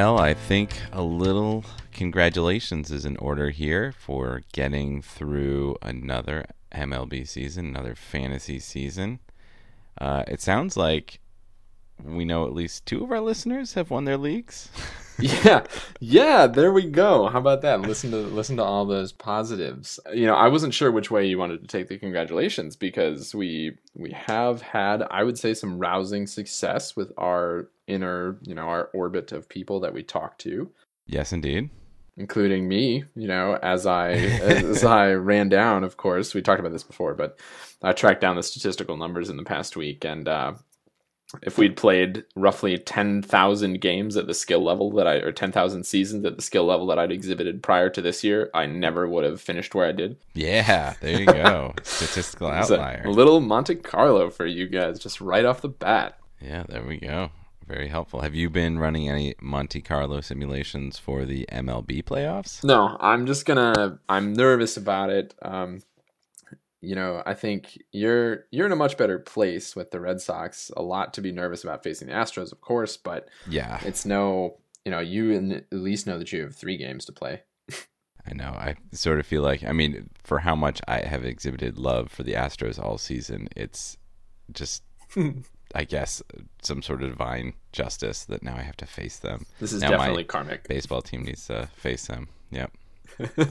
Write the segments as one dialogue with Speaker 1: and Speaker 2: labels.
Speaker 1: Well, I think a little congratulations is in order here for getting through another MLB season, another fantasy season. Uh, it sounds like we know at least two of our listeners have won their leagues.
Speaker 2: yeah yeah there we go how about that listen to listen to all those positives you know i wasn't sure which way you wanted to take the congratulations because we we have had i would say some rousing success with our inner you know our orbit of people that we talk to
Speaker 1: yes, indeed.
Speaker 2: including me you know as i as i ran down of course we talked about this before but i tracked down the statistical numbers in the past week and uh if we'd played roughly 10,000 games at the skill level that I, or 10,000 seasons at the skill level that I'd exhibited prior to this year, I never would have finished where I did.
Speaker 1: Yeah, there you go. Statistical outlier.
Speaker 2: little Monte Carlo for you guys, just right off the bat.
Speaker 1: Yeah, there we go. Very helpful. Have you been running any Monte Carlo simulations for the MLB playoffs?
Speaker 2: No, I'm just gonna, I'm nervous about it. Um, you know, I think you're you're in a much better place with the Red Sox. A lot to be nervous about facing the Astros, of course, but
Speaker 1: Yeah,
Speaker 2: it's no, you know, you at least know that you have three games to play.
Speaker 1: I know. I sort of feel like, I mean, for how much I have exhibited love for the Astros all season, it's just, I guess, some sort of divine justice that now I have to face them.
Speaker 2: This is
Speaker 1: Now
Speaker 2: definitely karmic.
Speaker 1: Baseball team needs to face them. Yep.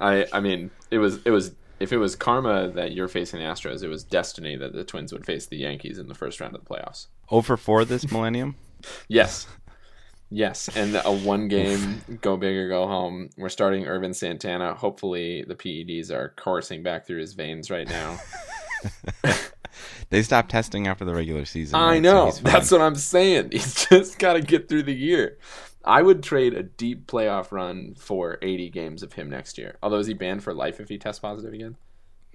Speaker 2: I I mean, it was it was if it was karma that you're facing the Astros, it was destiny that the Twins would face the Yankees in the first round of the playoffs.
Speaker 1: Over for this millennium?
Speaker 2: Yes. Yes, and a one game go big or go home. We're starting Ervin Santana. Hopefully the PEDs are coursing back through his veins right now.
Speaker 1: They stopped testing after the regular season.
Speaker 2: I
Speaker 1: right?
Speaker 2: Know.
Speaker 1: fine.
Speaker 2: That's what I'm saying. He's just got to get through the year. I would trade a deep playoff run for 80 games of him next year. Although is he banned for life if he tests positive again?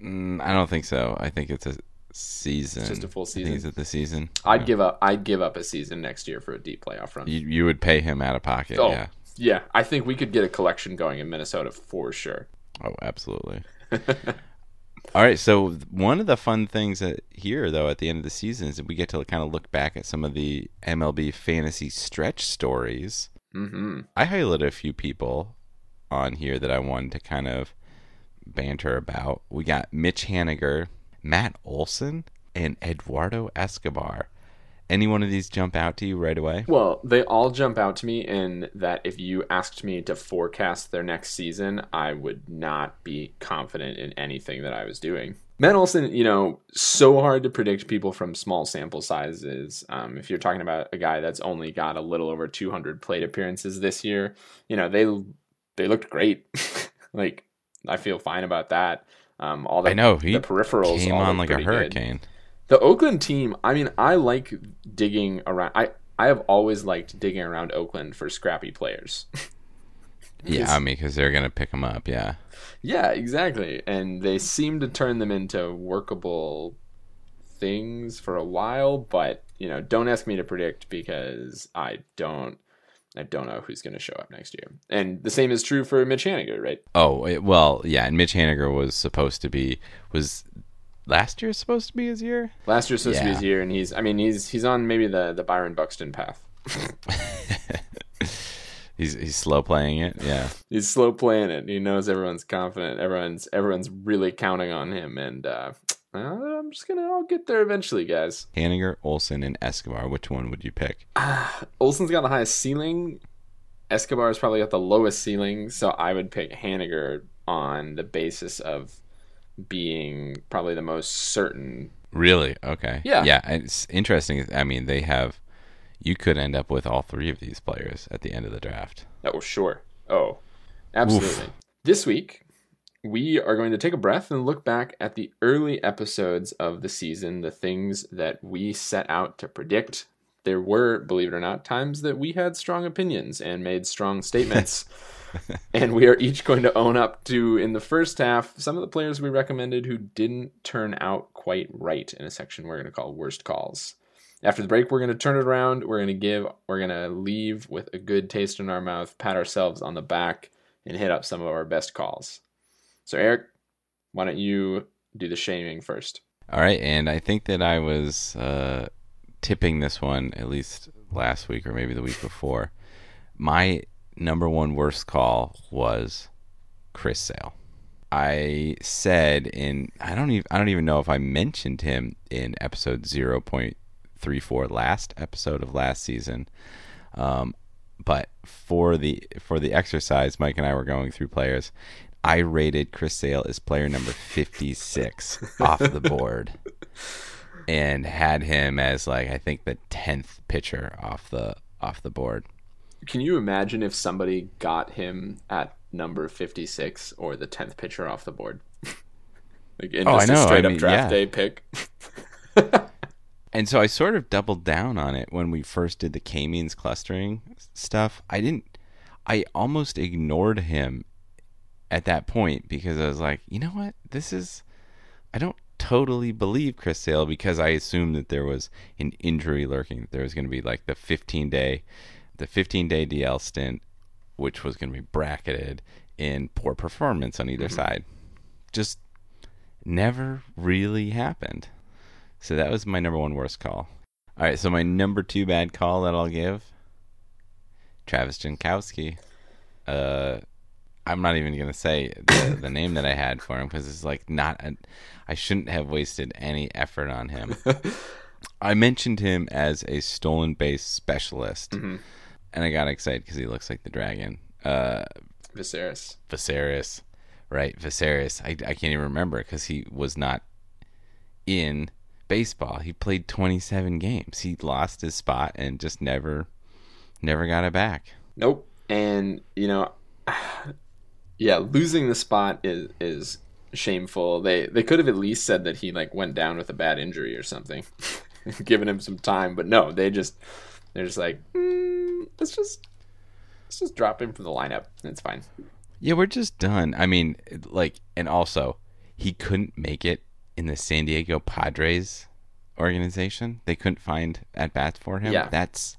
Speaker 1: Mm, I don't think so. I think it's a season.
Speaker 2: just a full season?
Speaker 1: it's at the season.
Speaker 2: I'd give up. I'd give up a season next year for a deep playoff run.
Speaker 1: You, you would pay him out of pocket.
Speaker 2: Oh.
Speaker 1: Yeah.
Speaker 2: Yeah, I think we could get a collection going in Minnesota for sure.
Speaker 1: Oh, absolutely. All right. So one of the fun things here, though, at the end of the season is that we get to kind of look back at some of the MLB fantasy stretch stories.
Speaker 2: hmm
Speaker 1: I highlighted a few people on here that I wanted to kind of banter about. We got Mitch Haniger, Matt Olson, and Eduardo Escobar. Any one of these jump out to you right away?
Speaker 2: Well, they all jump out to me in that if you asked me to forecast their next season, I would not be confident in anything that I was doing. Matt Olson, you know, so hard to predict people from small sample sizes. Um, if you're talking about a guy that's only got a little over 200 plate appearances this year, you know they they looked great. like I feel fine about that. Um, all the,
Speaker 1: I know he
Speaker 2: the peripherals
Speaker 1: came on like a
Speaker 2: hurricane. good. The Oakland team, I mean, I like digging around. I I have always liked digging around Oakland for scrappy players.
Speaker 1: Yeah, I mean, because they're gonna pick them up. Yeah,
Speaker 2: yeah, exactly. And they seem to turn them into workable things for a while, but you know, don't ask me to predict because I don't I don't know who's going to show up next year. And the same is true for Mitch Haniger, right?
Speaker 1: Oh well, yeah. And Mitch Haniger was supposed to be was last year supposed to be his year.
Speaker 2: Last year's supposed to be his year, and he's I mean he's he's on maybe the the Byron Buxton path.
Speaker 1: he's he's slow playing it. Yeah,
Speaker 2: he's slow playing it. He knows everyone's confident. Everyone's everyone's really counting on him, and uh, I'm just gonna. I'll get there eventually, guys.
Speaker 1: Haniger, Olson, and Escobar. Which one would you pick?
Speaker 2: Olson's got the highest ceiling. Escobar's probably got the lowest ceiling, so I would pick Haniger on the basis of being probably the most certain.
Speaker 1: Really? Okay.
Speaker 2: Yeah.
Speaker 1: Yeah. It's interesting. I mean, they have. You could end up with all three of these players at the end of the draft.
Speaker 2: Oh, sure. Oh, absolutely. This week we are going to take a breath and look back at the early episodes of the season, the things that we set out to predict. There were, believe it or not, times that we had strong opinions and made strong statements. and we are each going to own up to, in the first half, some of the players we recommended who didn't turn out quite right in a section we're going to call Worst Calls. After the break, we're going to turn it around. We're going to give, we're going to leave with a good taste in our mouth, pat ourselves on the back, and hit up some of our best calls. So, Eric, why don't you do the shaming first?
Speaker 1: All right, and I think that I was uh, tipping this one at least last week or maybe the week before. My number one worst call was Chris Sale. I said in I don't even I don't even know if I mentioned him in episode zero point three four last episode of last season. Um, but for the for the exercise, Mike and I were going through players, I rated Chris Sale as player number 56 off the board and had him as like I think the 10th pitcher off the off the board.
Speaker 2: Can you imagine if somebody got him at number 56 or the 10th pitcher off the board? like in
Speaker 1: Oh,
Speaker 2: just
Speaker 1: I know.
Speaker 2: a straight
Speaker 1: I
Speaker 2: up
Speaker 1: mean,
Speaker 2: draft
Speaker 1: yeah.
Speaker 2: day pick.
Speaker 1: And so I sort of doubled down on it when we first did the K-means clustering stuff. I didn't I almost ignored him at that point because I was like, you know what? This is I don't totally believe Chris Sale because I assumed that there was an injury lurking. That there was going to be like the 15 day the 15 day DL stint which was going to be bracketed in poor performance on either side. Just never really happened. So that was my number one worst call. All right, so my number two bad call that I'll give Travis Jankowski. Uh, I'm not even gonna say the, the name that I had for him because it's like not. I shouldn't have wasted any effort on him. I mentioned him as a stolen base specialist,
Speaker 2: Mhm.
Speaker 1: And I got excited because he looks like the dragon. Uh,
Speaker 2: Viserys.
Speaker 1: Viserys, right? Viserys. I, I can't even remember because he was not in baseball. He played 27 games. He lost his spot and just never, never got it back.
Speaker 2: Nope. And you know, yeah, losing the spot is is shameful. They they could have at least said that he like went down with a bad injury or something, giving him some time. But no, they just they're just like mm, let's just let's just drop him from the lineup. It's fine.
Speaker 1: Yeah, we're just done. I mean, like, and also, he couldn't make it in the San Diego Padres organization. They couldn't find at bats for him.
Speaker 2: Yeah.
Speaker 1: that's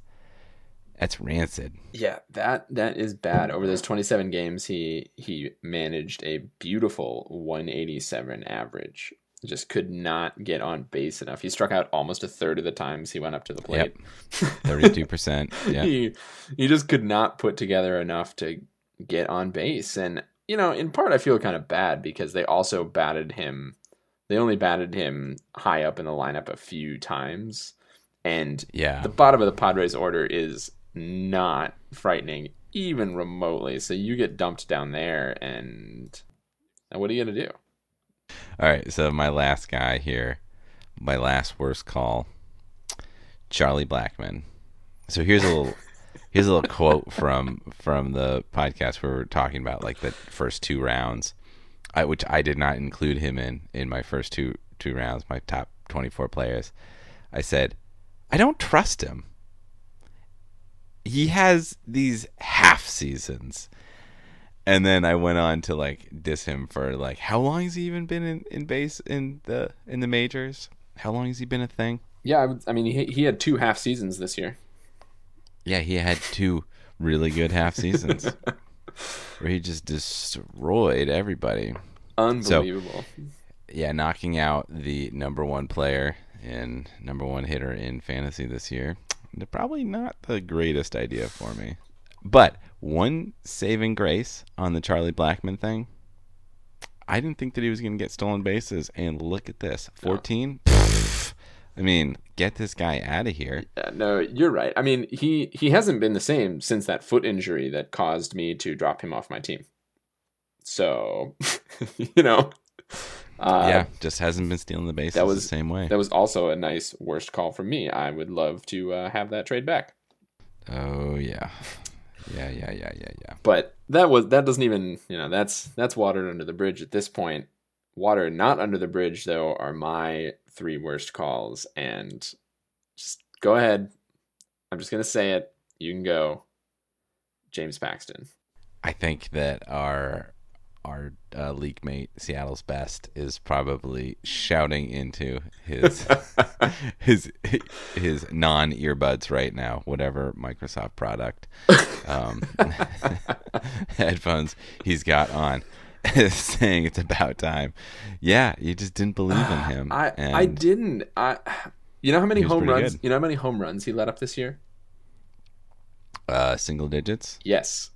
Speaker 1: that's rancid.
Speaker 2: Yeah, that that is bad. Over those 27 games, he he managed a beautiful 187 average. Just could not get on base enough. He struck out almost a third of the times he went up to the plate.
Speaker 1: Thirty-two percent. Yeah.
Speaker 2: he he just could not put together enough to get on base. And you know, in part, I feel kind of bad because they also batted him. They only batted him high up in the lineup a few times, and
Speaker 1: Yeah.
Speaker 2: the bottom of the Padres order is not frightening even remotely. So you get dumped down there, and what are you gonna do?
Speaker 1: All right, so my last guy here, my last worst call, Charlie Blackmon. So here's a little here's a little quote from from the podcast where we're talking about like the first two rounds, I, which I did not include him in in my first two two rounds, my top 24 players. I said, I don't trust him. He has these half seasons. And then I went on to like diss him for like how long has he even been in, in base in the in the majors? How long has he been a thing?
Speaker 2: Yeah, I, would, I mean, he he had two half seasons this year.
Speaker 1: Yeah, he had two really good half seasons where he just destroyed everybody.
Speaker 2: Unbelievable.
Speaker 1: Yeah, knocking out the number one player and number one hitter in fantasy this year. Probably not the greatest idea for me. But one saving grace on the Charlie Blackmon thing. I didn't think that he was going to get stolen bases, and look at this, fourteen. I mean, get this guy out of here.
Speaker 2: Yeah, no, you're right. I mean, he he hasn't been the same since that foot injury that caused me to drop him off my team. So, you know, uh,
Speaker 1: yeah, just hasn't been stealing the bases
Speaker 2: that was-
Speaker 1: the same way.
Speaker 2: that was also a nice worst call from me. I would love to uh, have that trade back.
Speaker 1: oh yeah, Yeah, yeah, yeah, yeah, yeah.
Speaker 2: But that was that doesn't even you know that's that's watered under the bridge at this point. Water not under the bridge though are my three worst calls, and just go ahead. I'm just gonna say it. You can go. James Paxton.
Speaker 1: I think that our our uh, league mate Seattle's best is probably shouting into his his his non earbuds right now, whatever Microsoft product um, headphones he's got on, saying it's about time. Yeah, you just didn't believe in him.
Speaker 2: I I didn't. I you know how many home runs?
Speaker 1: good.
Speaker 2: You know how many home runs he let up this year?
Speaker 1: uh, single digits.
Speaker 2: Yes,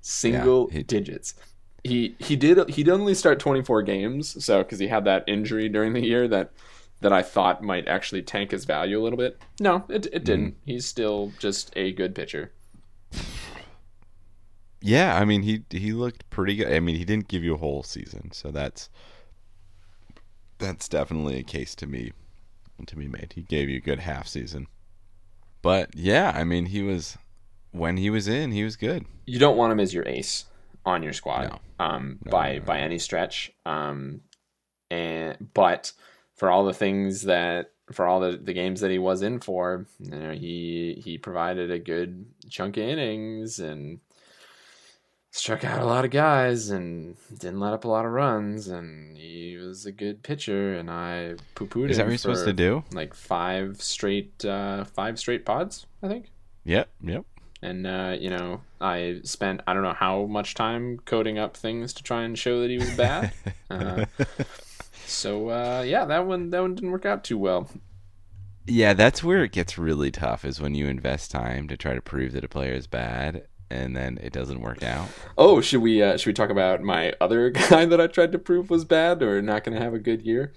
Speaker 2: single
Speaker 1: he-
Speaker 2: digits. He he did he did only start 24 games, so because he had that injury during the year that that I thought might actually tank his value a little bit. No, it it didn't.
Speaker 1: Mm.
Speaker 2: He's still just a good pitcher.
Speaker 1: Yeah, I mean he he looked pretty good. I mean he didn't give you a whole season, so that's that's definitely a case to me to be made. He gave you a good half season, but yeah, I mean he was when he was in, he was good.
Speaker 2: You don't want him as your ace on your squad,
Speaker 1: No.
Speaker 2: um,
Speaker 1: No,
Speaker 2: by
Speaker 1: no,
Speaker 2: by any stretch. Um, and but for all the things that for all the, the games that he was in for, you know, he he provided a good chunk of innings and struck out a lot of guys and didn't let up a lot of runs and he was a good pitcher and I poo pooed
Speaker 1: Is that what you're supposed to do?
Speaker 2: like five straight uh, five straight pods, I think
Speaker 1: Yep, yep.
Speaker 2: And uh, you know I spent I don't know how much time coding up things to try and show that he was bad. uh, so uh, yeah, that one that one didn't work out too well.
Speaker 1: Yeah, that's where it gets really tough is when you invest time to try to prove that a player is bad and then it doesn't work out.
Speaker 2: Oh, should we uh, should we talk about my other guy that I tried to prove was bad or not going to have a good year?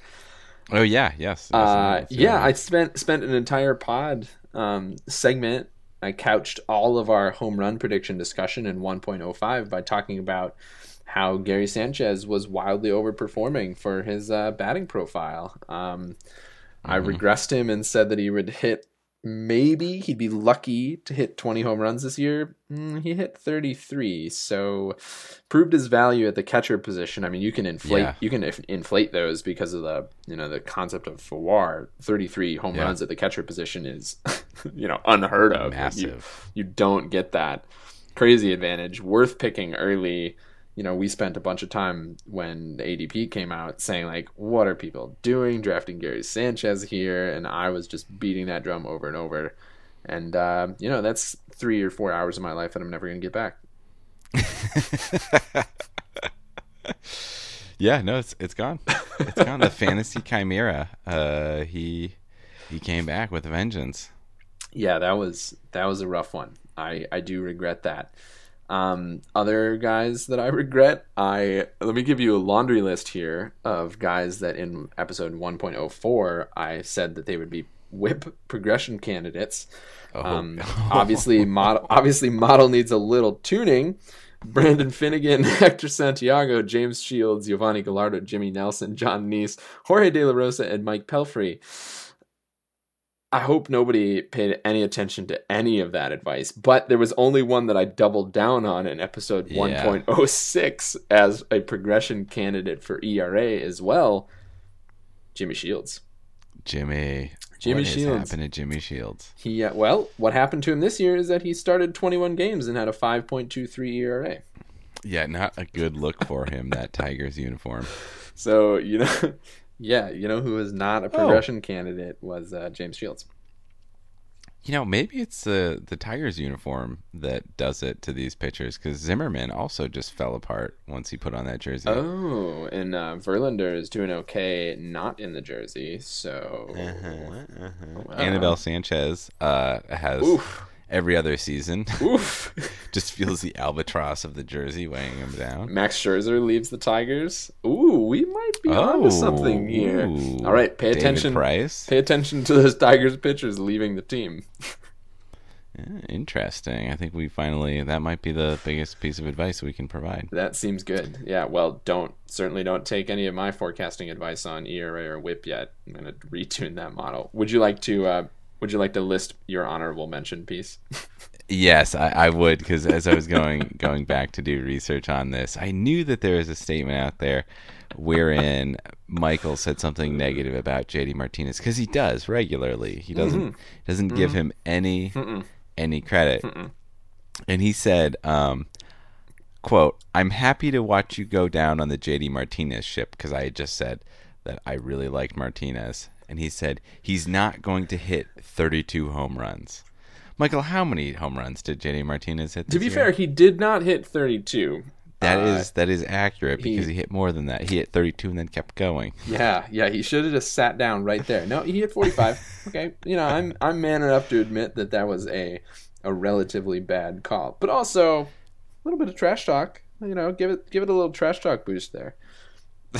Speaker 1: Oh yeah, yes.
Speaker 2: Uh,
Speaker 1: yes,
Speaker 2: yeah, I spent spent an entire pod um, segment. I couched all of our home run prediction discussion in 1.05 by talking about how Gary Sanchez was wildly overperforming for his uh, batting profile. Um, I regressed him and said that he would hit maybe he'd be lucky to hit 20 home runs this year. Mm, he hit 33, so proved his value at the catcher position. I mean, you can inflate
Speaker 1: Yeah.
Speaker 2: you can inf- inflate those because of the you know the concept of Fawar. 33 home
Speaker 1: Yeah.
Speaker 2: runs at the catcher position is you know unheard of. You-
Speaker 1: massive.
Speaker 2: you don't get that crazy advantage. Worth picking early. You know, we spent a bunch of time when the ADP came out saying like, "What are people doing drafting Gary Sanchez here?" And I was just beating that drum over and over. And uh, you know, that's three or four hours of my life that I'm never going to get back.
Speaker 1: Yeah, no, it's it's gone. It's gone. the fantasy chimera. Uh, he he came back with a vengeance.
Speaker 2: Yeah, that was that was a rough one. I I do regret that. Um, other guys that I regret, I let me give you a laundry list here of guys that in episode 1.04 I said that they would be whip progression candidates.
Speaker 1: Oh,
Speaker 2: Um, obviously, model obviously model needs a little tuning. Brandon Finnegan, Hector Santiago, James Shields, Yovani Gallardo, Jimmy Nelson, Jon Niese, Jorge De La Rosa, and Mike Pelfrey. I hope nobody paid any attention to any of that advice, but there was only one that I doubled down on in episode
Speaker 1: Yeah.
Speaker 2: 1.06 as a progression candidate for ERA as well. Jimmy Shields.
Speaker 1: Jimmy.
Speaker 2: Jimmy Shields.
Speaker 1: what happened to Jimmy Shields?
Speaker 2: He uh, well, what happened to him this year is that he started 21 games and had a 5.23 ERA.
Speaker 1: Yeah, not a good look for him. that Tigers uniform.
Speaker 2: So you know, yeah, you know who was not a progression candidate was uh, James Shields.
Speaker 1: You know, maybe it's the the Tigers uniform that does it to these pitchers because Zimmermann also just fell apart once he put on that jersey.
Speaker 2: Oh, and uh, Verlander is doing okay, not in the jersey. So
Speaker 1: Uh-huh, uh-huh.
Speaker 2: Wow.
Speaker 1: Anibal Sanchez uh, has
Speaker 2: Oof.
Speaker 1: Every other season
Speaker 2: oof.
Speaker 1: just feels the albatross of the jersey weighing him down.
Speaker 2: Max Scherzer leaves the Tigers. Ooh, we might be onto something here.
Speaker 1: Oh, ooh.
Speaker 2: All right, pay
Speaker 1: David
Speaker 2: attention.
Speaker 1: Price.
Speaker 2: Pay attention to those Tigers pitchers leaving the team.
Speaker 1: Yeah, interesting. I think we finally that might be the biggest piece of advice we can provide.
Speaker 2: That seems good. Yeah, well, don't certainly don't take any of my forecasting advice on ERA or WHIP yet. I'm gonna retune that model. Would you like to? Uh, would you like to list your honorable mention piece?
Speaker 1: Yes, I, I would because as I was going going back to do research on this, I knew that there was a statement out there wherein Michael said something negative about JD Martinez because he does regularly. He doesn't doesn't give him any any credit, and he said, um, "quote I'm happy to watch you go down on the JD Martinez ship because I had just said that I really liked Martinez." And he said he's not going to hit 32 home runs. Michael, how many home runs did JD Martinez hit? This
Speaker 2: To be
Speaker 1: year?
Speaker 2: fair, he did not hit 32.
Speaker 1: That
Speaker 2: Uh,
Speaker 1: is that is accurate because
Speaker 2: he-
Speaker 1: he, hit more than that. He hit 32 and then kept going.
Speaker 2: Yeah, yeah, he should have just sat down right there. No, he hit 45. okay, you know, I'm I'm man enough to admit that that was a a relatively bad call, but also a little bit of trash talk. You know, give it give it a little trash talk boost there.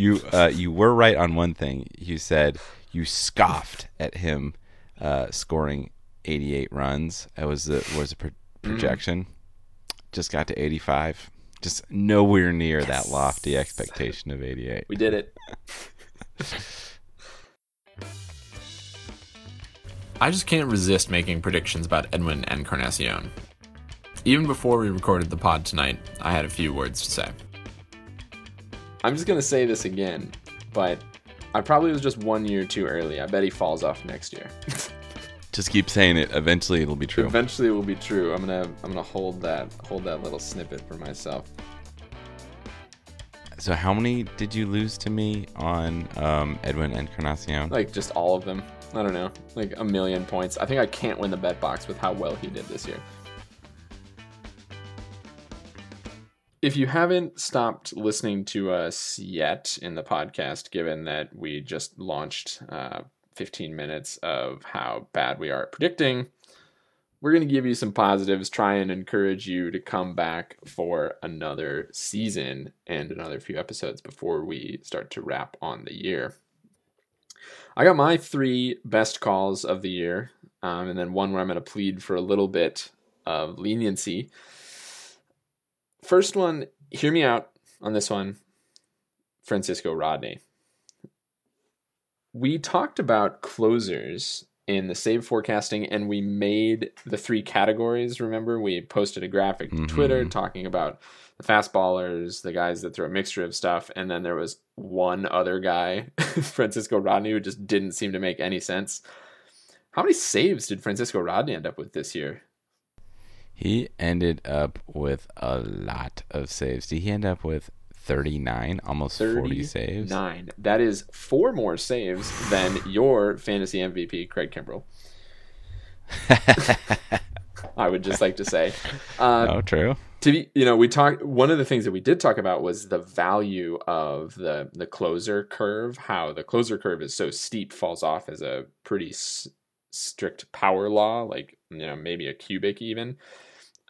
Speaker 1: You uh, you were right on one thing. You said you scoffed at him uh, scoring 88 runs. That was the was a pro- projection. Just got to 85. Just nowhere near that lofty expectation of 88.
Speaker 2: We did it.
Speaker 3: I just can't resist making predictions about Edwin and Encarnacion. Even before we recorded the pod tonight, I had a few words to say.
Speaker 2: I'm just gonna say this again, but I probably was just one year too early. I bet he falls off next year.
Speaker 1: Just keep saying it. Eventually, it'll be true.
Speaker 2: Eventually, it will be true. I'm gonna I'm gonna hold that hold that little snippet for myself.
Speaker 1: So, how many did you lose to me on um, Edwin Encarnacion?
Speaker 2: Like just all of them. I don't know, like a million points. I think I can't win the bet box with how well he did this year. If you haven't stopped listening to us yet in the podcast, given that we just launched uh, 15 minutes of how bad we are at predicting, we're going to give you some positives, try and encourage you to come back for another season and another few episodes before we start to wrap on the year. I got my three best calls of the year, um, and then one where I'm going to plead for a little bit of leniency. First one, hear me out on this one Francisco Rodney. We talked about closers in the save forecasting, and we made the three categories. Remember, we posted a graphic to Twitter
Speaker 1: Mhm.
Speaker 2: talking about the fastballers, the guys that throw a mixture of stuff, and then there was one other guy, Francisco Rodney, who just didn't seem to make any sense. How many saves did Francisco Rodney end up with this year?
Speaker 1: He ended up with a lot of saves. Did he end up with 39, almost 40 saves?
Speaker 2: Nine. That is four more saves than your fantasy MVP, Craig Kimbrel. I would just like to say. Uh,
Speaker 1: oh, true.
Speaker 2: to be you know we talked one of the things that we did talk about was the value of the the closer curve how the closer curve is so steep falls off as a pretty s- strict power law like you know maybe a cubic even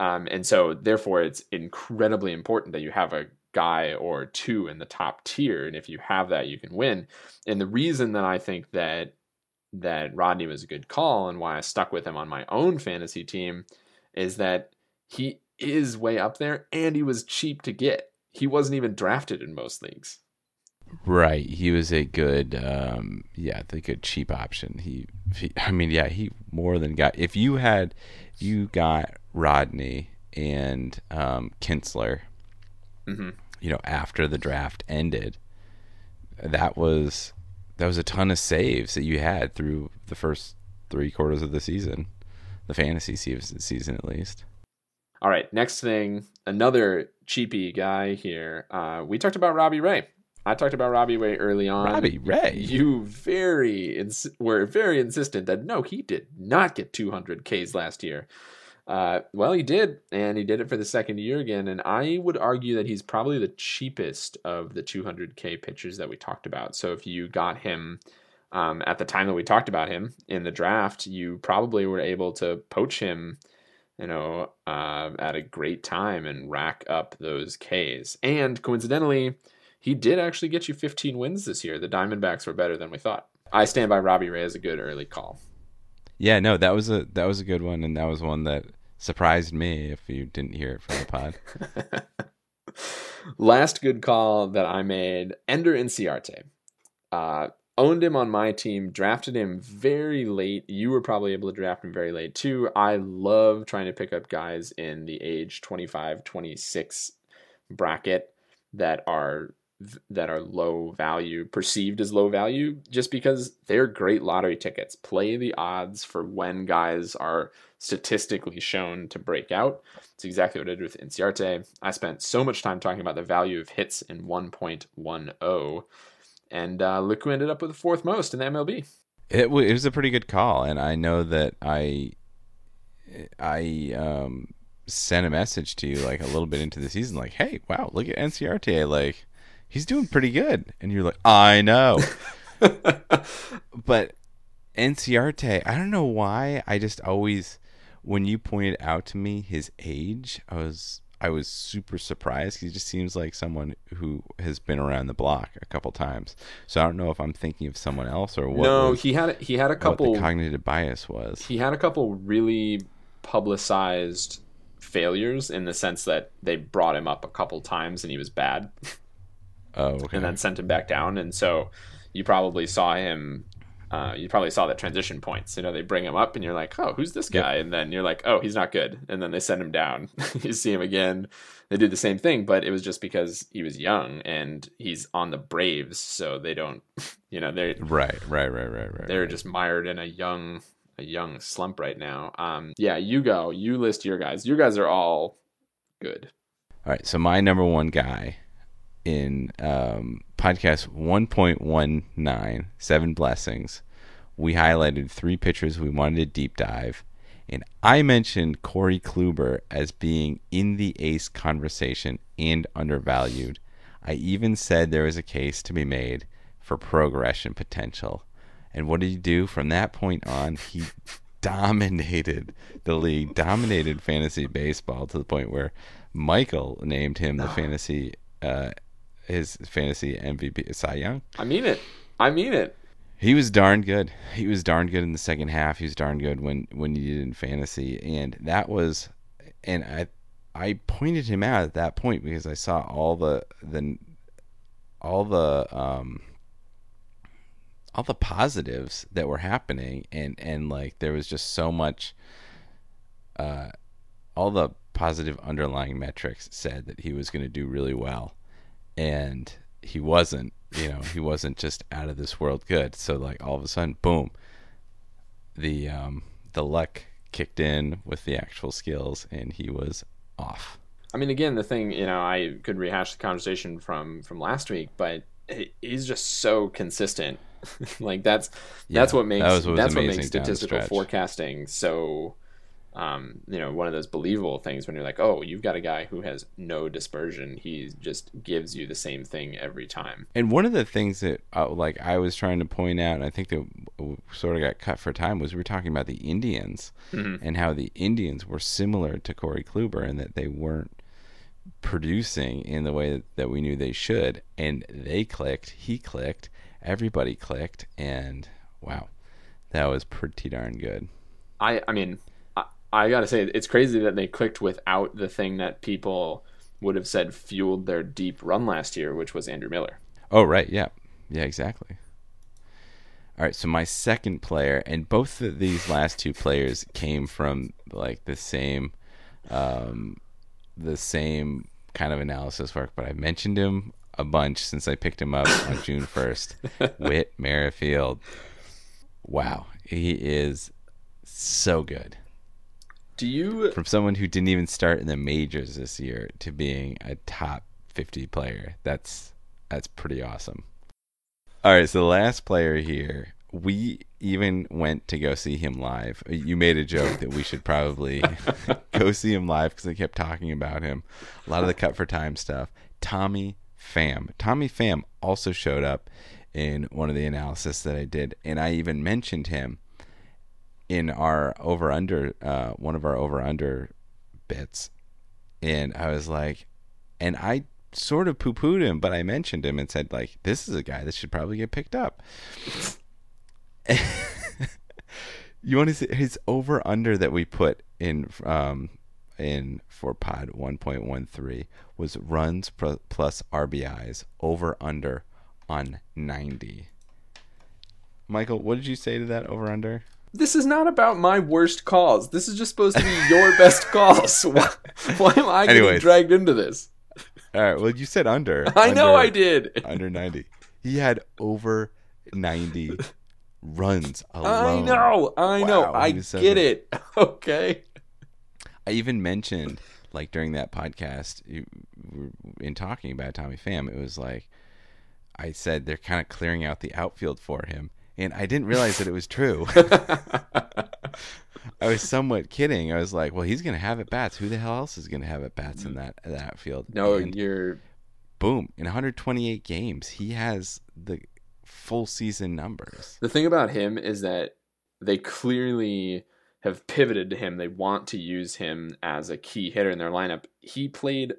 Speaker 2: um, and so therefore it's incredibly important that you have a guy or two in the top tier and if you have that you can win and the reason that i think that that rodney was a good call and why i stuck with him on my own fantasy team is that he is way up there and he was cheap to get. He wasn't even drafted in most leagues.
Speaker 1: Right. He was a good, um, yeah, the good cheap option. He, he, I mean, yeah, he more than got. If you had, you got Rodney and um, Kintzler,
Speaker 2: Mhm.
Speaker 1: you know, after the draft ended, that was that was a ton of saves that you had through the first three quarters of the season, the fantasy season, season at least.
Speaker 2: All right, next thing, another cheapy guy here. Uh, we talked about Robbie Ray. I talked about Robbie Ray early on.
Speaker 1: Robbie Ray.
Speaker 2: You very ins- were very insistent that no, he did not get 200 Ks last year. Uh, well, he did, and he did it for the second year again. And I would argue that he's probably the cheapest of the 200K pitchers that we talked about. So if you got him um, at the time that we talked about him in the draft, you probably were able to poach him, you know, uh, at a great time and rack up those Ks. And coincidentally, he did actually get you 15 wins this year. The Diamondbacks were better than we thought. I stand by Robbie Ray as a good early call.
Speaker 1: Yeah, no, that was a that was a good one, and that was one that surprised me. If you didn't hear it from the pod,
Speaker 2: Last good call that I made, Ender Inciarte. Uh, owned him on my team, drafted him very late. You were probably able to draft him very late too. I love trying to pick up guys in the age 25, 26 bracket that are that are low value, perceived as low value, just because they're great lottery tickets. Play the odds for when guys are statistically shown to break out. It's exactly what I did with Inciarte. I spent so much time talking about the value of hits in 1.10, and uh, look who ended up with the fourth most in the MLB.
Speaker 1: It, w- it was a pretty good call, and I know that I I um, sent a message to you like a little bit into the season, like, "Hey, wow, look at Inciarte, like he's doing pretty good," and you're like, "I know," but Inciarte, I don't know why, I just always when you pointed out to me his age, I was I was super surprised. He just seems like someone who has been around the block a couple times. So I don't know if I'm thinking of someone else or what.
Speaker 2: No,
Speaker 1: was,
Speaker 2: he had he had a couple
Speaker 1: what the cognitive bias was.
Speaker 2: He had a couple really publicized failures in the sense that they brought him up a couple times and he was bad.
Speaker 1: Oh, okay.
Speaker 2: And then sent him back down, and so you probably saw him uh, you probably saw that transition points. You know, they bring him up, and you're like, "Oh, who's this guy?" Yep. And then you're like, "Oh, he's not good." And then they send him down. you see him again. They did the same thing, but it was just because he was young and he's on the Braves, so they don't, you know, they're
Speaker 1: right, right, right, right, right.
Speaker 2: They're
Speaker 1: right.
Speaker 2: just mired in a young, a young slump right now. Um, yeah, you go. You list your guys. Your guys are all good.
Speaker 1: All right, so my number one guy in um, podcast 1.19, Seven Blessings, we highlighted three pitchers we wanted to deep dive. And I mentioned Corey Kluber as being in the ace conversation and undervalued. I even said there was a case to be made for progression potential. And what did he do from that point on? He dominated the league, dominated fantasy baseball to the point where Michael named him the fantasy uh, his fantasy MVP, Cy Young.
Speaker 2: I mean it. I mean it.
Speaker 1: He was darn good. He was darn good in the second half. He was darn good when when you did in fantasy, and that was, and I I pointed him out at that point because I saw all the the all the um all the positives that were happening and and like there was just so much uh all the positive underlying metrics said that he was going to do really well and he wasn't you know he wasn't just out of this world good. So like all of a sudden boom the um the luck kicked in with the actual skills and he was off.
Speaker 2: I mean again the thing you know i could rehash the conversation from from last week but he's just so consistent. Like that's that's yeah, what makes that what that's what makes statistical forecasting so um, you know, one of those believable things when you're like, oh, you've got a guy who has no dispersion. He just gives you the same thing every time.
Speaker 1: And one of the things that, uh, like, I was trying to point out, and I think that sort of got cut for time, was we were talking about the Indians mm-hmm. and how the Indians were similar to Corey Kluber and that they weren't producing in the way that we knew they should. And they clicked, he clicked, everybody clicked, and wow, that was pretty darn good.
Speaker 2: I, I mean, I gotta say, it's crazy that they clicked without the thing that people would have said fueled their deep run last year, which was Andrew Miller.
Speaker 1: Oh, right. Yeah. Yeah, exactly. All right. So my second player, and both of these last two players came from like the same, um, the same kind of analysis work, but I mentioned him a bunch since I picked him up on June 1st. Whit Merrifield. Wow. He is so good.
Speaker 2: Do you
Speaker 1: from someone who didn't even start in the majors this year to being a top 50 player? That's that's pretty awesome. All right, so the last player here, we even went to go see him live. You made a joke that we should probably go see him live because I kept talking about him. A lot of the cut for time stuff. Tommy Pham. Tommy Pham also showed up in one of the analysis that I did, and I even mentioned him in our over under uh, one of our over under bits, and I was like, and I sort of poo pooed him, but I mentioned him and said like, this is a guy that should probably get picked up. you want to see his over under that we put in um in for pod 1.13 was runs plus RBIs over under on 90. Michael, what did you say to that over under?
Speaker 2: This is not about my worst calls. This is just supposed to be your best calls. Why, why am I getting
Speaker 1: Anyways.
Speaker 2: dragged into this?
Speaker 1: All right. Well, you said under.
Speaker 2: I know I did.
Speaker 1: Under 90. He had over 90 runs
Speaker 2: I
Speaker 1: alone.
Speaker 2: know. I know. I
Speaker 1: he was so
Speaker 2: get it. Okay.
Speaker 1: I even mentioned, like, during that podcast, in talking about Tommy Pham, it was like, I said they're kind of clearing out the outfield for him. And I didn't realize that it was true. I was somewhat kidding. I was like, well, he's going to have at bats. Who the hell else is going to have at bats in mm-hmm. that, that outfield?
Speaker 2: No,
Speaker 1: And
Speaker 2: you're
Speaker 1: boom, in 128 games, he has the full season numbers.
Speaker 2: The thing about him is that they clearly have pivoted to him. They want to use him as a key hitter in their lineup. He played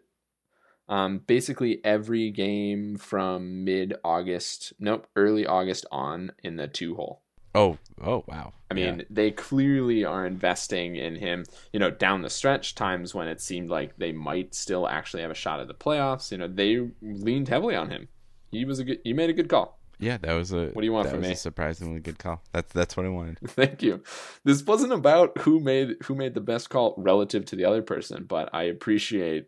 Speaker 2: um, basically every game from mid August, nope, early August on in the two hole.
Speaker 1: Oh, oh, wow.
Speaker 2: I mean, they clearly are investing in him, you know, down the stretch, times when it seemed like they might still actually have a shot at the playoffs. You know, they leaned heavily on him. He was a good, he made a good call.
Speaker 1: yeah, that was a.
Speaker 2: What do you want from me?
Speaker 1: A surprisingly good call. That's that's what I wanted.
Speaker 2: Thank you. This wasn't about who made who made the best call relative to the other person, but I appreciate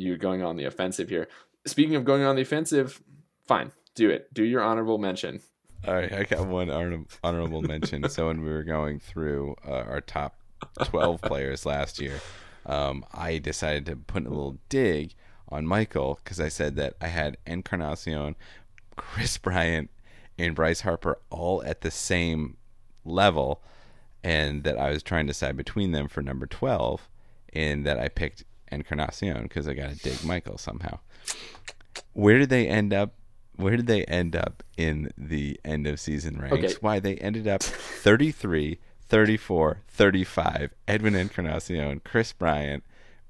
Speaker 2: you going on the offensive here. Speaking of going on the offensive, fine, do it. Do your honorable mention.
Speaker 1: All right, I got one honor- honorable mention. so when we were going through uh, our top 12 players last year, um, I decided to put a little dig on Michael because I said that I had Encarnacion, Kris Bryant, and Bryce Harper all at the same level, and that I was trying to decide between them for number 12, and that I picked Encarnacion because I got to dig Michael somehow. Where did they end up? Where did they end up in the end of season ranks?
Speaker 2: Okay.
Speaker 1: Why they ended up 33, 34, 35. Edwin Encarnacion, Kris Bryant,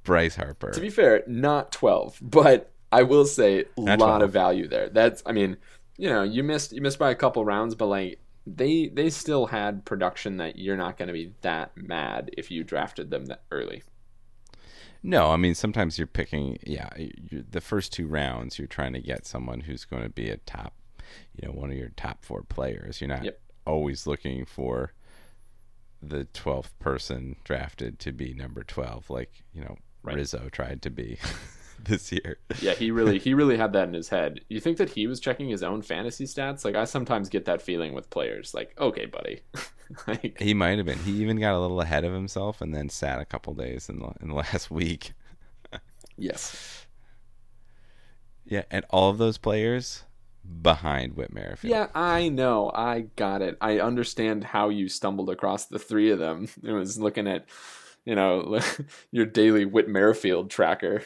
Speaker 1: Bryce Harper.
Speaker 2: To be fair, not twelve, but I will say a lot
Speaker 1: 12.
Speaker 2: of value there. That's I mean, you know, you missed you missed by a couple rounds, but like they they still had production that you're not going to be that mad if you drafted them that early.
Speaker 1: No, I mean sometimes you're picking. Yeah, you the first two rounds you're trying to get someone who's going to be a top, you know, one of your top four players. You're not
Speaker 2: Yep.
Speaker 1: always looking for the twelfth person drafted to be number twelve, like you know
Speaker 2: Right.
Speaker 1: Rizzo tried to be this year.
Speaker 2: Yeah, he really he really had that in his head. You think that he was checking his own fantasy stats? Like I sometimes get that feeling with players. Like, okay, buddy. like,
Speaker 1: He might have been. He even got a little ahead of himself and then sat a couple days in the in the last week.
Speaker 2: yes.
Speaker 1: Yeah, and all of those players behind Whit Merrifield.
Speaker 2: Yeah, I know. I got it. I understand how you stumbled across the three of them. It was looking at, you know, your daily Whit Merrifield tracker.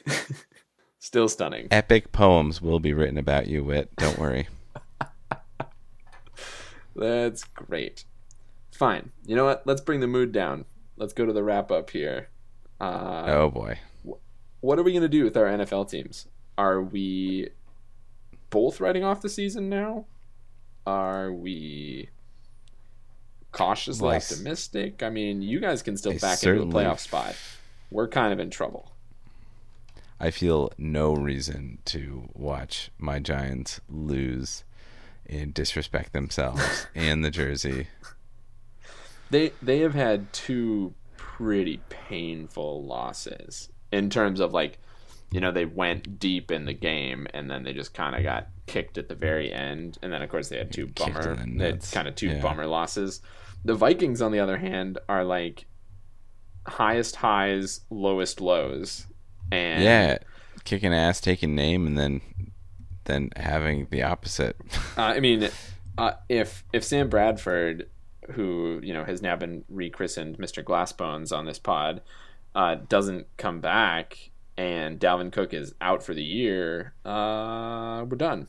Speaker 2: Still stunning.
Speaker 1: Epic poems will be written about you, Whit. Don't worry.
Speaker 2: That's great. Fine. You know what? Let's bring the mood down. Let's go to the wrap up here. Uh,
Speaker 1: oh boy.
Speaker 2: what are we going to do with our NFL teams? Are we both writing off the season now? Are we cautiously
Speaker 1: Well,
Speaker 2: optimistic? I mean, you guys can still
Speaker 1: I
Speaker 2: back into a
Speaker 1: certainly
Speaker 2: playoff spot. We're kind of in trouble.
Speaker 1: I feel no reason to watch my Giants lose and disrespect themselves and the jersey.
Speaker 2: They they have had two pretty painful losses in terms of like, you know, they went deep in the game and then they just kind of got kicked at the very end, and then of course they had two
Speaker 1: Kicked
Speaker 2: bummer,
Speaker 1: the
Speaker 2: they had
Speaker 1: nuts.
Speaker 2: kind of two
Speaker 1: Yeah.
Speaker 2: bummer losses. The Vikings, on the other hand, are like highest highs, lowest lows, and
Speaker 1: Yeah, kicking ass, taking name, and then then having the opposite.
Speaker 2: Uh, I mean, uh, if if Sam Bradford, who you know has now been rechristened Mr. Glassbones on this pod, uh, doesn't come back and Dalvin Cook is out for the year, uh, we're done.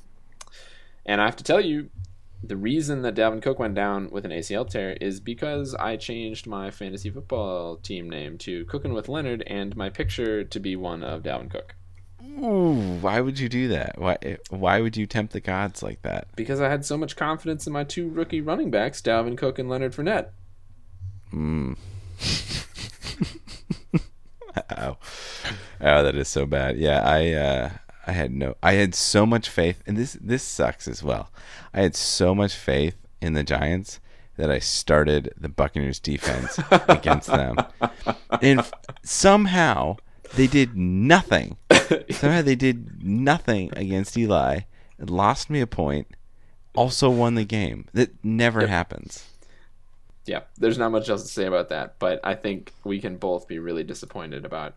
Speaker 2: And I have to tell you, the reason that Dalvin Cook went down with an ACL tear is because I changed my fantasy football team name to Cooking with Leonard and my picture to be one of Dalvin Cook.
Speaker 1: Ooh, why would you do that? Why why would you tempt the gods like that?
Speaker 2: Because I had so much confidence in my two rookie running backs, Dalvin Cook and Leonard Fournette.
Speaker 1: Mm. Ow. Oh, that is so bad. Yeah, I uh I had no I had so much faith and this this sucks as well. I had so much faith in the Giants that I started the Buccaneers defense against them. And f- somehow they did nothing. Somehow they did nothing against Eli. It lost me a point. Also won the game. That never happens.
Speaker 2: Yeah, there's not much else to say about that, but I think we can both be really disappointed about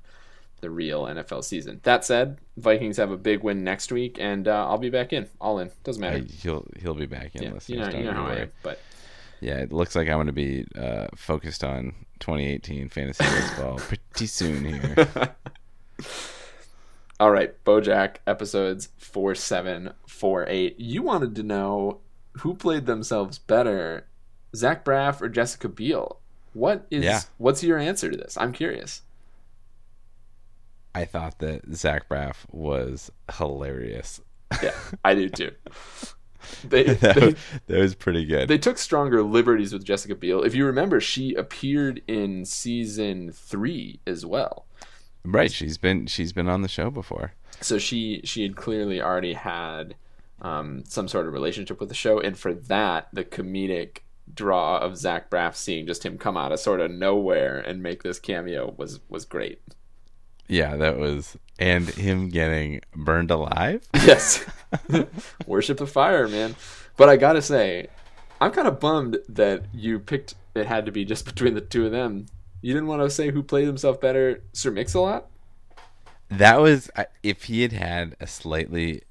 Speaker 2: the real NFL season. That said, Vikings have a big win next week, and uh, I'll be back in, all in. Doesn't matter.
Speaker 1: Hey, he'll he'll be back in
Speaker 2: yeah, you know, you know how I am, but
Speaker 1: Yeah, it looks like I'm going to be uh, focused on 2018 fantasy baseball pretty soon here.
Speaker 2: all right, BoJack episodes four seven four eight. You wanted to know who played themselves better, Zach Braff or Jessica Biel? What is
Speaker 1: Yeah.
Speaker 2: what's your answer to this? I'm curious.
Speaker 1: I thought that Zach Braff was hilarious.
Speaker 2: Yeah, I do too. They,
Speaker 1: that,
Speaker 2: they
Speaker 1: was, that was pretty good.
Speaker 2: they took stronger liberties with Jessica Biel. If you remember, she appeared in season three as well.
Speaker 1: right, she's been she's been on the show before.
Speaker 2: So she she had clearly already had um, some sort of relationship with the show, and for that, the comedic draw of Zach Braff seeing just him come out of sort of nowhere and make this cameo was was great.
Speaker 1: Yeah, that was and him getting burned alive.
Speaker 2: Yes, worship the fire, man. But I gotta say, I'm kind of bummed that you picked it had to be just between the two of them. You didn't want to say who played himself better, Sir Mix-a-Lot?
Speaker 1: That was if he had had a slightly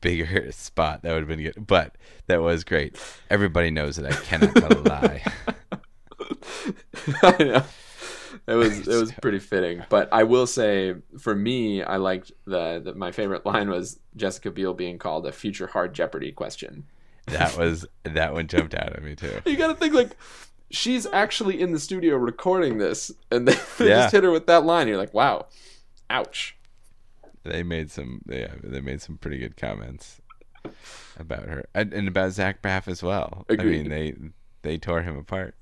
Speaker 1: bigger spot, that would have been good. But that was great. Everybody knows that I cannot tell a lie.
Speaker 2: I know. It was it was pretty fitting, but I will say for me, I liked the, the my favorite line was Jessica Biel being called a future hard Jeopardy question.
Speaker 1: That was that one jumped out at me too.
Speaker 2: You got to think like she's actually in the studio recording this, and they, they
Speaker 1: Yeah.
Speaker 2: just hit her with that line. You're like, wow, ouch.
Speaker 1: They made some yeah, they made some pretty good comments about her and, and about Zach Braff as well. I mean, they they tore him apart.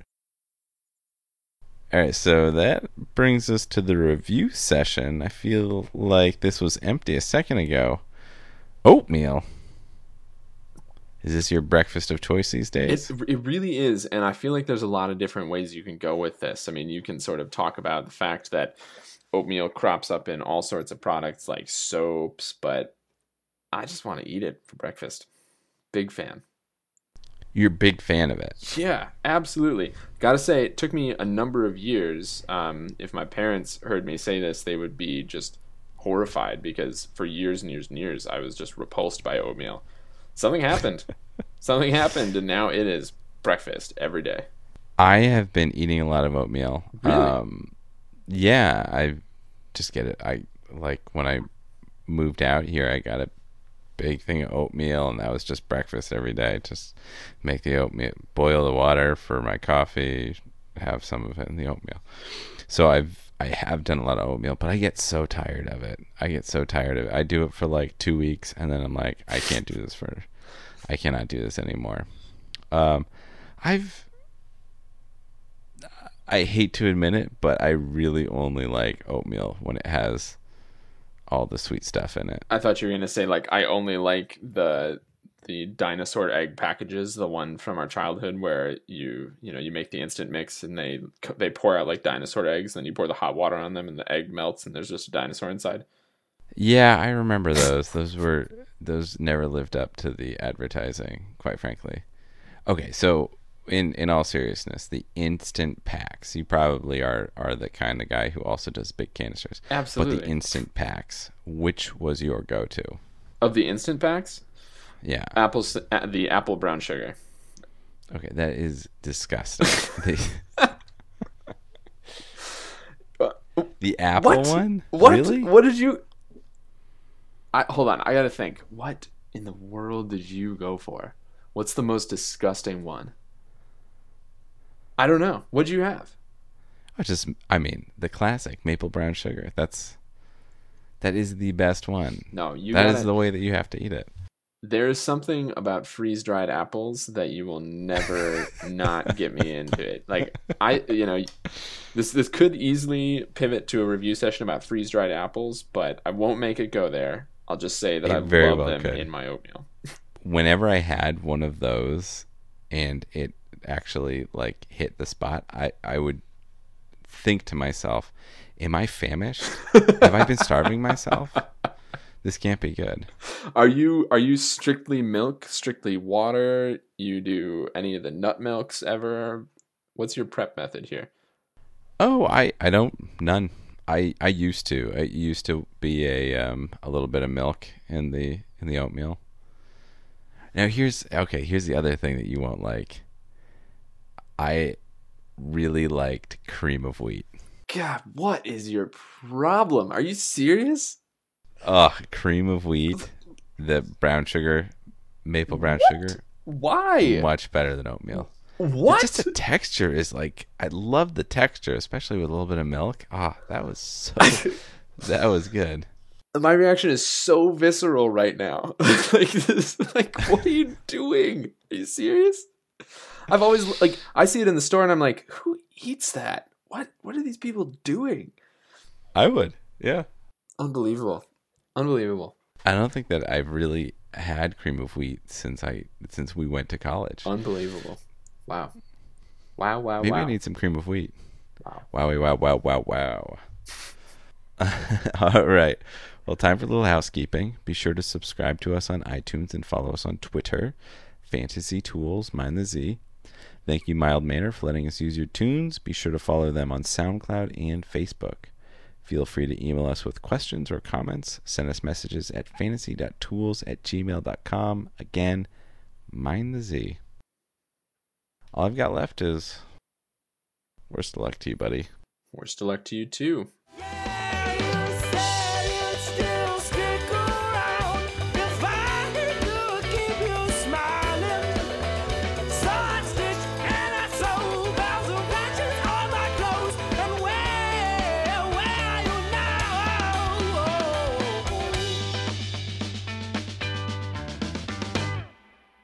Speaker 1: All right, so that brings us to the review session. I feel like this was empty a second ago. Oatmeal. Is this your breakfast of choice these days?
Speaker 2: It, it really is, and I feel like there's a lot of different ways you can go with this. I mean, you can sort of talk about the fact that oatmeal crops up in all sorts of products like soaps, but I just want to eat it for breakfast. Big fan.
Speaker 1: You're a big fan of it.
Speaker 2: Yeah, absolutely. Gotta say, it took me a number of years. Um, if my parents heard me say this, they would be just horrified because for years and years and years, I was just repulsed by oatmeal. Something happened. Something happened, and now it is breakfast every day.
Speaker 1: I have been eating a lot of oatmeal.
Speaker 2: Really?
Speaker 1: Um, yeah, I just get it. I like when I moved out here, I got a big thing of oatmeal, and that was just breakfast every day. Just make the oatmeal, boil the water for my coffee, have some of it in the oatmeal. So I've I have done a lot of oatmeal, but I get so tired of it. I get so tired of it. I do it for like two weeks, and then I'm like, I can't do this for, I cannot do this anymore. Um, I've I hate to admit it, but I really only like oatmeal when it has all the sweet stuff in it.
Speaker 2: I thought you were gonna say like I only like the the dinosaur egg packages, the one from our childhood where you you know you make the instant mix and they they pour out like dinosaur eggs, and then you pour the hot water on them and the egg melts and there's just a dinosaur inside.
Speaker 1: Yeah, I remember those. Those were those never lived up to the advertising, quite frankly. Okay, so in in all seriousness, the instant packs. You probably are are the kind of guy who also does big canisters.
Speaker 2: Absolutely.
Speaker 1: But the instant packs, which was your go-to?
Speaker 2: of the instant packs,
Speaker 1: Yeah.
Speaker 2: apple uh, the apple brown sugar.
Speaker 1: Okay, that is disgusting. the, the apple
Speaker 2: What?
Speaker 1: one?
Speaker 2: What?
Speaker 1: Really?
Speaker 2: What did you? I hold on. I gotta think. What in the world did you go for? What's the most disgusting one? I don't know. What'd you have?
Speaker 1: I just, I mean, the classic maple brown sugar. That's that is the best one.
Speaker 2: No, you.
Speaker 1: That is
Speaker 2: gotta,
Speaker 1: the way that you have to eat it.
Speaker 2: There is something about freeze dried apples that you will never not get me into it. Like I, you know, this this could easily pivot to a review session about freeze dried apples, but I won't make it go there. I'll just say that
Speaker 1: It
Speaker 2: I love
Speaker 1: well
Speaker 2: them
Speaker 1: could.
Speaker 2: in my oatmeal.
Speaker 1: Whenever I had one of those and it actually like hit the spot, I I would think to myself, "Am I famished? Have I been starving myself? This can't be good."
Speaker 2: Are you are you strictly milk, strictly water? You do any of the nut milks ever? What's your prep method here?
Speaker 1: Oh, I I don't none. I I used to. I used to be a um a little bit of milk in the in the oatmeal. Now here's okay, here's the other thing that you won't like. I really liked cream of wheat.
Speaker 2: God, what is your problem? Are you serious?
Speaker 1: Ugh, cream of wheat, the brown sugar, maple brown sugar,
Speaker 2: Why?
Speaker 1: much better than oatmeal.
Speaker 2: What?
Speaker 1: It's just the texture is like I love the texture, especially with a little bit of milk. Ah, that was so that was good.
Speaker 2: My reaction is so visceral right now. like this, like what are you doing? Are you serious? I've always like I see it in the store and I'm like, who eats that? What what are these people doing?
Speaker 1: I would. Yeah.
Speaker 2: Unbelievable. Unbelievable.
Speaker 1: I don't think that I've really had cream of wheat since I since we went to college.
Speaker 2: Unbelievable. Wow. Wow, wow,
Speaker 1: Maybe
Speaker 2: wow.
Speaker 1: I need some cream of wheat.
Speaker 2: Wow.
Speaker 1: Wowie wow wow wow wow. All right. Well, time for a little housekeeping. Be sure to subscribe to us on iTunes and follow us on Twitter. Fantasy Tools, mind the Z. Thank you, Mild Manner, for letting us use your tunes. Be sure to follow them on SoundCloud and Facebook. Feel free to email us with questions or comments. Send us messages at fantasy.tools at gmail.com. Again, mind the Z. All I've got left is worst of luck to you, buddy.
Speaker 2: Worst of luck to you too.
Speaker 4: Yeah!